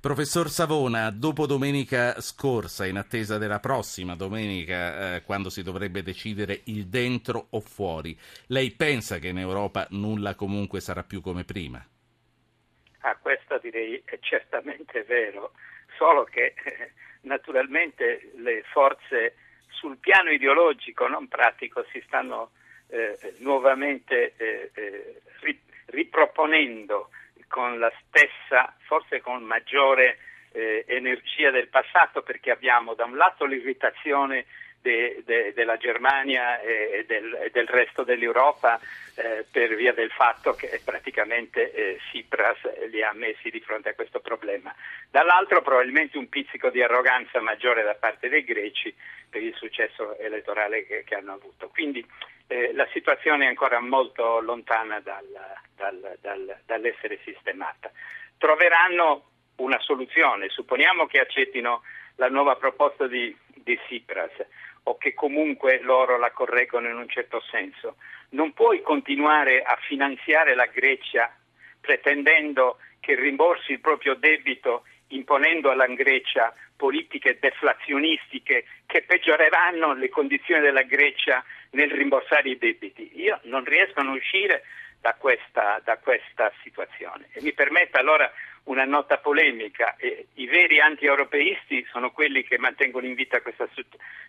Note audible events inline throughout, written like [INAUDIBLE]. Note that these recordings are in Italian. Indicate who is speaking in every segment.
Speaker 1: Professor Savona, dopo domenica scorsa, in attesa della prossima domenica, eh, quando si dovrebbe decidere il dentro o fuori, lei pensa che in Europa nulla comunque sarà più come prima?
Speaker 2: Ah, questo direi è certamente vero, solo che eh, naturalmente le forze sul piano ideologico, non pratico, si stanno eh, nuovamente eh, eh, riproponendo con la stessa, forse con maggiore eh, energia del passato, perché abbiamo da un lato l'irritazione de, de, della Germania e del, del resto dell'Europa eh, per via del fatto che praticamente eh, Tsipras li ha messi di fronte a questo problema. Dall'altro probabilmente un pizzico di arroganza maggiore da parte dei greci per il successo elettorale che, che hanno avuto. Quindi eh, la situazione è ancora molto lontana dal, dal, dal, dall'essere sistemata. Troveranno una soluzione, supponiamo che accettino la nuova proposta di, di Tsipras o che comunque loro la correggono in un certo senso. Non puoi continuare a finanziare la Grecia pretendendo che rimborsi il proprio debito imponendo alla Grecia politiche deflazionistiche che peggioreranno le condizioni della Grecia nel rimborsare i debiti. Io non riesco a uscire da questa, da questa situazione. E mi permetta allora una nota polemica. Eh, I veri anti-europeisti sono quelli che mantengono in vita questa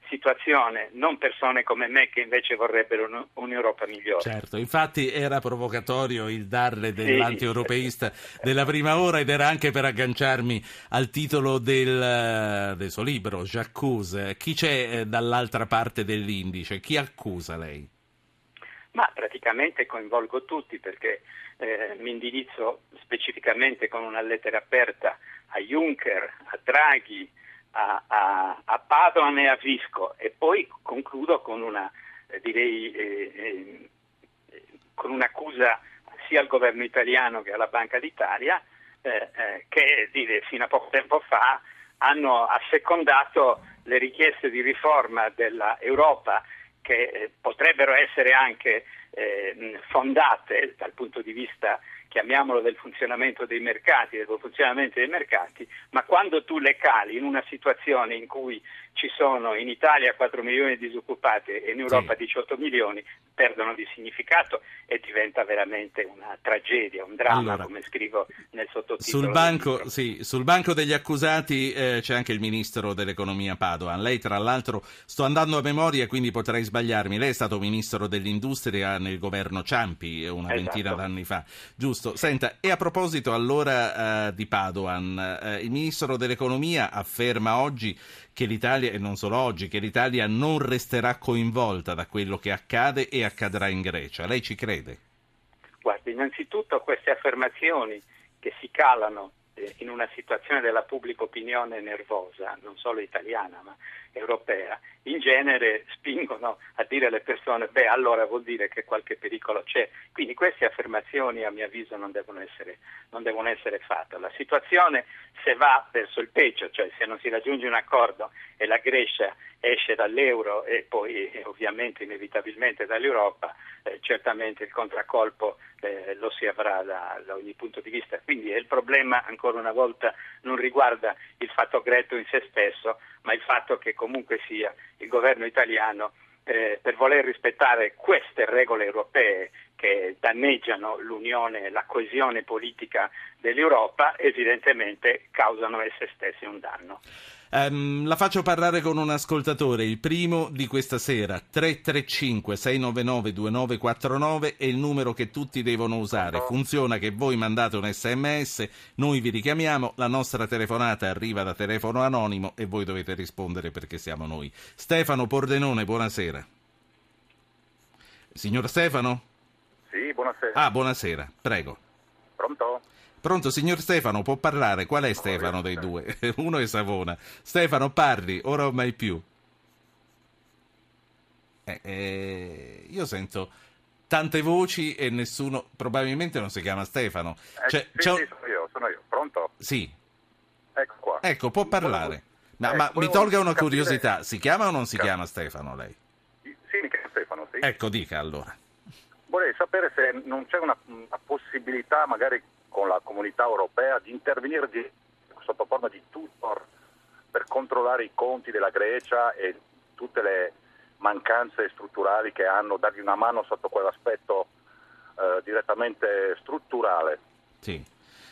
Speaker 2: situazione, non persone come me che invece vorrebbero un'Europa migliore.
Speaker 1: Certo, infatti era provocatorio il darle dell'anti-europeista sì. della prima ora ed era anche per agganciarmi al titolo del, del suo libro, J'accuse. Chi c'è eh, dall'altra parte dell'indice? Chi accusa lei?
Speaker 2: Ma praticamente coinvolgo tutti perché eh, mi indirizzo specificamente con una lettera aperta a Juncker, a Draghi, a, a, a Padoan e a Visco e poi concludo con una, eh, direi, eh, eh, con un'accusa sia al governo italiano che alla Banca d'Italia eh, eh, che dire, fino a poco tempo fa hanno assecondato le richieste di riforma dell'Europa che eh, potrebbero essere anche eh, fondate dal punto di vista chiamiamolo del funzionamento dei mercati, del funzionamento dei mercati, ma quando tu le cali in una situazione in cui ci sono in Italia 4 milioni di disoccupati e in Europa sì. 18 milioni, perdono di significato e diventa veramente una tragedia, un dramma, allora, come scrivo nel sottotitolo.
Speaker 1: Sul banco, sì, sul banco degli accusati eh, c'è anche il ministro dell'economia Padoan. Lei, tra l'altro, sto andando a memoria, quindi potrei sbagliarmi. Lei è stato ministro dell'industria nel governo Ciampi una esatto. ventina d'anni fa, giusto? Senta, e a proposito allora eh, di Padoan, eh, il ministro dell'economia afferma oggi che l'Italia, e non solo oggi, che l'Italia non resterà coinvolta da quello che accade e accadrà in Grecia. Lei ci crede?
Speaker 2: Guardi, innanzitutto queste affermazioni che si calano in una situazione della pubblica opinione nervosa, non solo italiana ma europea, in genere spingono a dire alle persone beh allora vuol dire che qualche pericolo c'è. Quindi queste affermazioni a mio avviso non devono essere, non devono essere fatte. La situazione se va verso il peggio, cioè se non si raggiunge un accordo e la Grecia esce dall'euro e poi eh, ovviamente inevitabilmente dall'Europa, eh, certamente il contraccolpo eh, lo si avrà da, da, ogni punto di vista. Quindi il problema ancora una volta non riguarda il fatto greco in se stesso, ma il fatto che comunque sia il governo italiano eh, per voler rispettare queste regole europee che danneggiano l'unione, la coesione politica dell'Europa, evidentemente causano esse stessi un danno.
Speaker 1: Um, la faccio parlare con un ascoltatore, il primo di questa sera, 335-699-2949 è il numero che tutti devono usare. Funziona che voi mandate un sms, noi vi richiamiamo, la nostra telefonata arriva da telefono anonimo e voi dovete rispondere perché siamo noi. Stefano Pordenone, buonasera. Signor Stefano?
Speaker 3: Sì, buonasera.
Speaker 1: Ah, buonasera, prego.
Speaker 3: Pronto?
Speaker 1: Pronto, signor Stefano, può parlare? Qual è Stefano dei due? [LAUGHS] Uno è Savona. Stefano, parli, ora o mai più. Eh, eh, io sento tante voci e nessuno, probabilmente non si chiama Stefano.
Speaker 3: Eh, cioè, sì, sì, sono io, sono io. Pronto?
Speaker 1: Sì.
Speaker 3: Ecco qua.
Speaker 1: Ecco, può parlare. Ma, ma mi tolga una curiosità, si chiama o non si chiama Stefano lei?
Speaker 3: Sì, mi chiama Stefano, sì.
Speaker 1: Ecco, dica allora.
Speaker 3: Vorrei sapere se non c'è una, una possibilità magari con la comunità europea di intervenire di, sotto controllare i conti della Grecia e tutte le mancanze strutturali che hanno, dargli una mano sotto quell'aspetto eh, direttamente strutturale.
Speaker 1: Sì.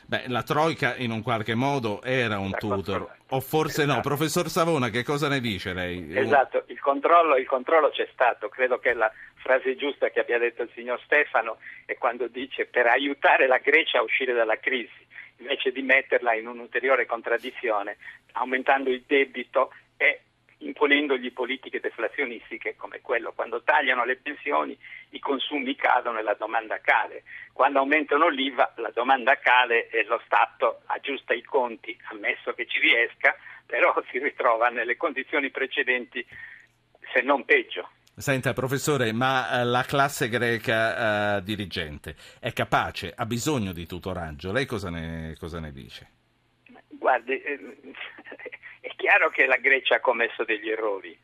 Speaker 1: Beh, la Troica in un qualche modo era un tutor, o forse no. Esatto. Professor Savona, che cosa ne dice lei?
Speaker 2: Esatto, il controllo, il controllo c'è stato, credo che la frase giusta che abbia detto il signor Stefano è quando dice per aiutare la Grecia a uscire dalla crisi, invece di metterla in un'ulteriore contraddizione, aumentando il debito e imponendogli politiche deflazionistiche come quello. Quando tagliano le pensioni i consumi cadono e la domanda cade. Quando aumentano l'IVA la domanda cade e lo Stato aggiusta i conti, ammesso che ci riesca, però si ritrova nelle condizioni precedenti se non peggio.
Speaker 1: Senta, professore, ma eh, la classe greca uh, dirigente è capace, ha bisogno di tutoraggio? Lei cosa ne, cosa ne dice?
Speaker 2: Guardi, eh, [LAUGHS] è chiaro che la Grecia ha commesso degli errori,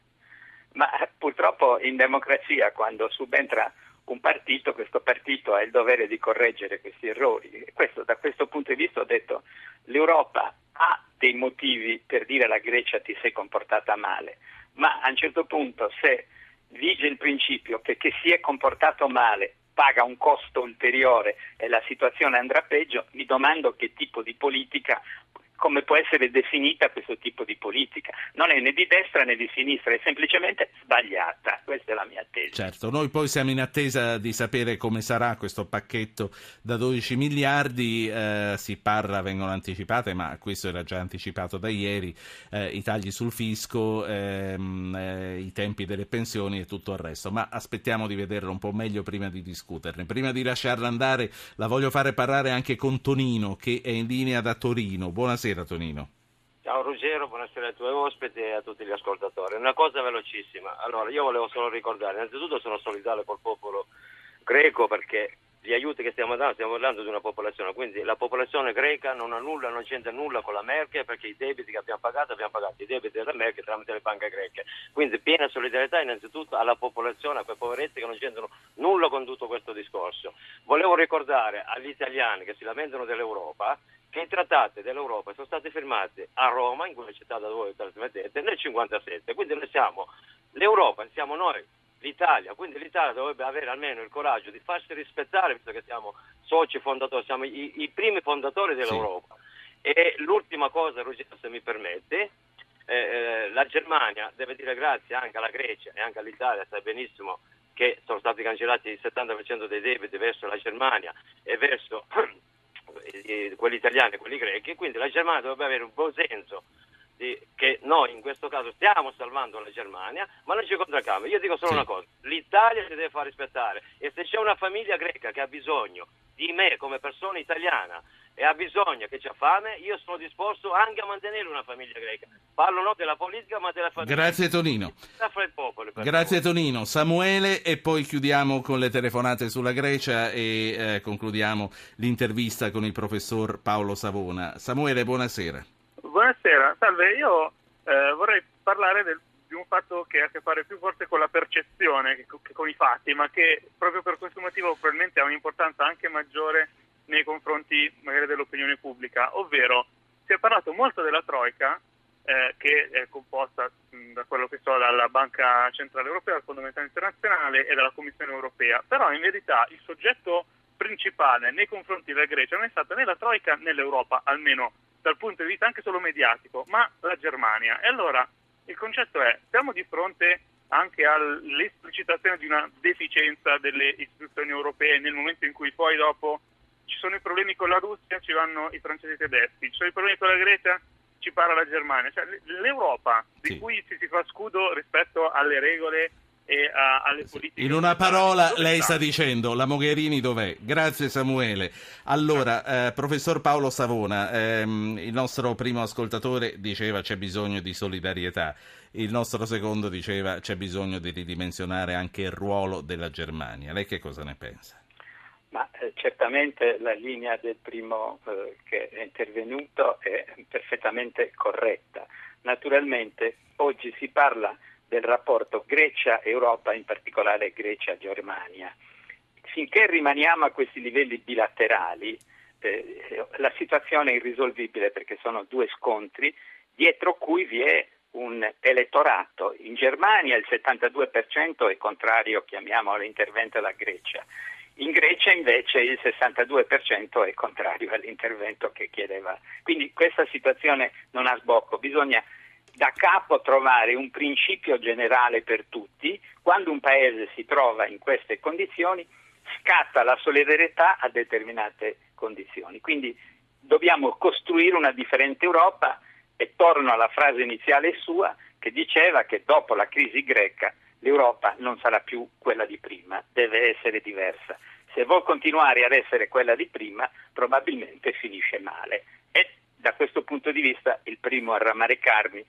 Speaker 2: ma purtroppo in democrazia quando subentra un partito, questo partito ha il dovere di correggere questi errori. Questo, da questo punto di vista ho detto l'Europa ha dei motivi per dire alla Grecia ti sei comportata male, ma a un certo punto se vige il principio che chi si è comportato male paga un costo ulteriore e la situazione andrà peggio, mi domando che tipo di politica come può essere definita questo tipo di politica. Non è né di destra né di sinistra, è semplicemente sbagliata. Questa è la mia tesi.
Speaker 1: Certo, noi poi siamo in attesa di sapere come sarà questo pacchetto da 12 miliardi. Eh, si parla, vengono anticipate, ma questo era già anticipato da ieri, eh, i tagli sul fisco, ehm, eh, i tempi delle pensioni e tutto il resto. Ma aspettiamo di vederlo un po' meglio prima di discuterne. Prima di lasciarla andare, la voglio fare parlare anche con Tonino, che è in linea da Torino. Buonasera. Buonasera Tonino.
Speaker 4: Ciao Ruggero, buonasera ai tuoi ospiti e a tutti gli ascoltatori. Una cosa velocissima. Allora, io volevo solo ricordare, innanzitutto sono solidale col popolo greco perché gli aiuti che stiamo dando, stiamo parlando di una popolazione, quindi la popolazione greca non ha nulla, non c'entra nulla con la Merkel perché i debiti che abbiamo pagato, abbiamo pagato i debiti della Merkel tramite le banche greche. Quindi piena solidarietà innanzitutto alla popolazione, a quei poveretti che non c'entrano nulla con tutto questo discorso. Volevo ricordare agli italiani che si lamentano dell'Europa che i trattati dell'Europa sono stati firmati a Roma, in quella città da voi trasmettete, nel 1957. Quindi noi siamo l'Europa, siamo noi, l'Italia. Quindi l'Italia dovrebbe avere almeno il coraggio di farsi rispettare, visto che siamo soci fondatori, siamo i, i primi fondatori dell'Europa. Sì. E l'ultima cosa, Ruggero, se mi permette, eh, eh, la Germania deve dire grazie anche alla Grecia e anche all'Italia, sai benissimo che sono stati cancellati il 70% dei debiti verso la Germania e verso [CLEARS THROAT] quelli italiani e quelli grechi, quindi la Germania dovrebbe avere un buon senso di, che noi in questo caso stiamo salvando la Germania, ma non ci contraccambia. Io dico solo sì. una cosa, l'Italia si deve far rispettare e se c'è una famiglia greca che ha bisogno di me come persona italiana e ha bisogno che c'ha fame, io sono disposto anche a mantenere una famiglia greca. Parlo non della politica, ma della famiglia.
Speaker 1: Grazie Tonino.
Speaker 4: Popoli,
Speaker 1: Grazie favore. Tonino. Samuele e poi chiudiamo con le telefonate sulla Grecia e eh, concludiamo l'intervista con il professor Paolo Savona. Samuele, buonasera.
Speaker 5: Buonasera, salve. Io eh, vorrei parlare del, di un fatto che ha a che fare più forse con la percezione che, che con i fatti, ma che proprio per questo motivo probabilmente ha un'importanza anche maggiore nei confronti magari dell'opinione pubblica, ovvero si è parlato molto della Troica, eh, che è composta mh, da quello che so dalla Banca Centrale Europea, dal Fondo Monetario Internazionale e dalla Commissione Europea, però in verità il soggetto principale nei confronti della Grecia non è stata né la Troica né l'Europa, almeno dal punto di vista anche solo mediatico, ma la Germania. E allora il concetto è, siamo di fronte anche all'esplicitazione di una deficienza delle istituzioni europee nel momento in cui poi dopo ci sono i problemi con la Russia, ci vanno i francesi tedeschi, ci sono i problemi con la Grecia, ci parla la Germania. Cioè, l'Europa di sì. cui ci si fa scudo rispetto alle regole e a, alle politiche.
Speaker 1: In una parola lei sta dicendo la Mogherini dov'è? Grazie Samuele. Allora, eh, professor Paolo Savona, ehm, il nostro primo ascoltatore diceva c'è bisogno di solidarietà, il nostro secondo diceva c'è bisogno di ridimensionare anche il ruolo della Germania. Lei che cosa ne pensa?
Speaker 2: Ma eh, certamente la linea del primo eh, che è intervenuto è perfettamente corretta. Naturalmente oggi si parla del rapporto Grecia-Europa, in particolare Grecia-Germania. Finché rimaniamo a questi livelli bilaterali, eh, la situazione è irrisolvibile perché sono due scontri dietro cui vi è un elettorato. In Germania il 72% è contrario, chiamiamolo, all'intervento della Grecia. In Grecia invece il 62% è contrario all'intervento che chiedeva. Quindi questa situazione non ha sbocco, bisogna da capo trovare un principio generale per tutti. Quando un paese si trova in queste condizioni, scatta la solidarietà a determinate condizioni. Quindi dobbiamo costruire una differente Europa e torno alla frase iniziale sua che diceva che dopo la crisi greca l'Europa non sarà più quella di prima, deve essere diversa. Se vuol continuare ad essere quella di prima, probabilmente finisce male. E da questo punto di vista il primo a rammaricarmi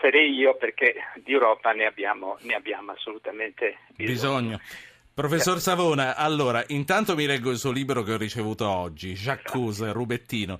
Speaker 2: sarei io perché di Europa ne abbiamo, ne abbiamo assolutamente bisogno.
Speaker 1: bisogno. Professor Savona, allora, intanto mi leggo il suo libro che ho ricevuto oggi, J'accuse, Rubettino.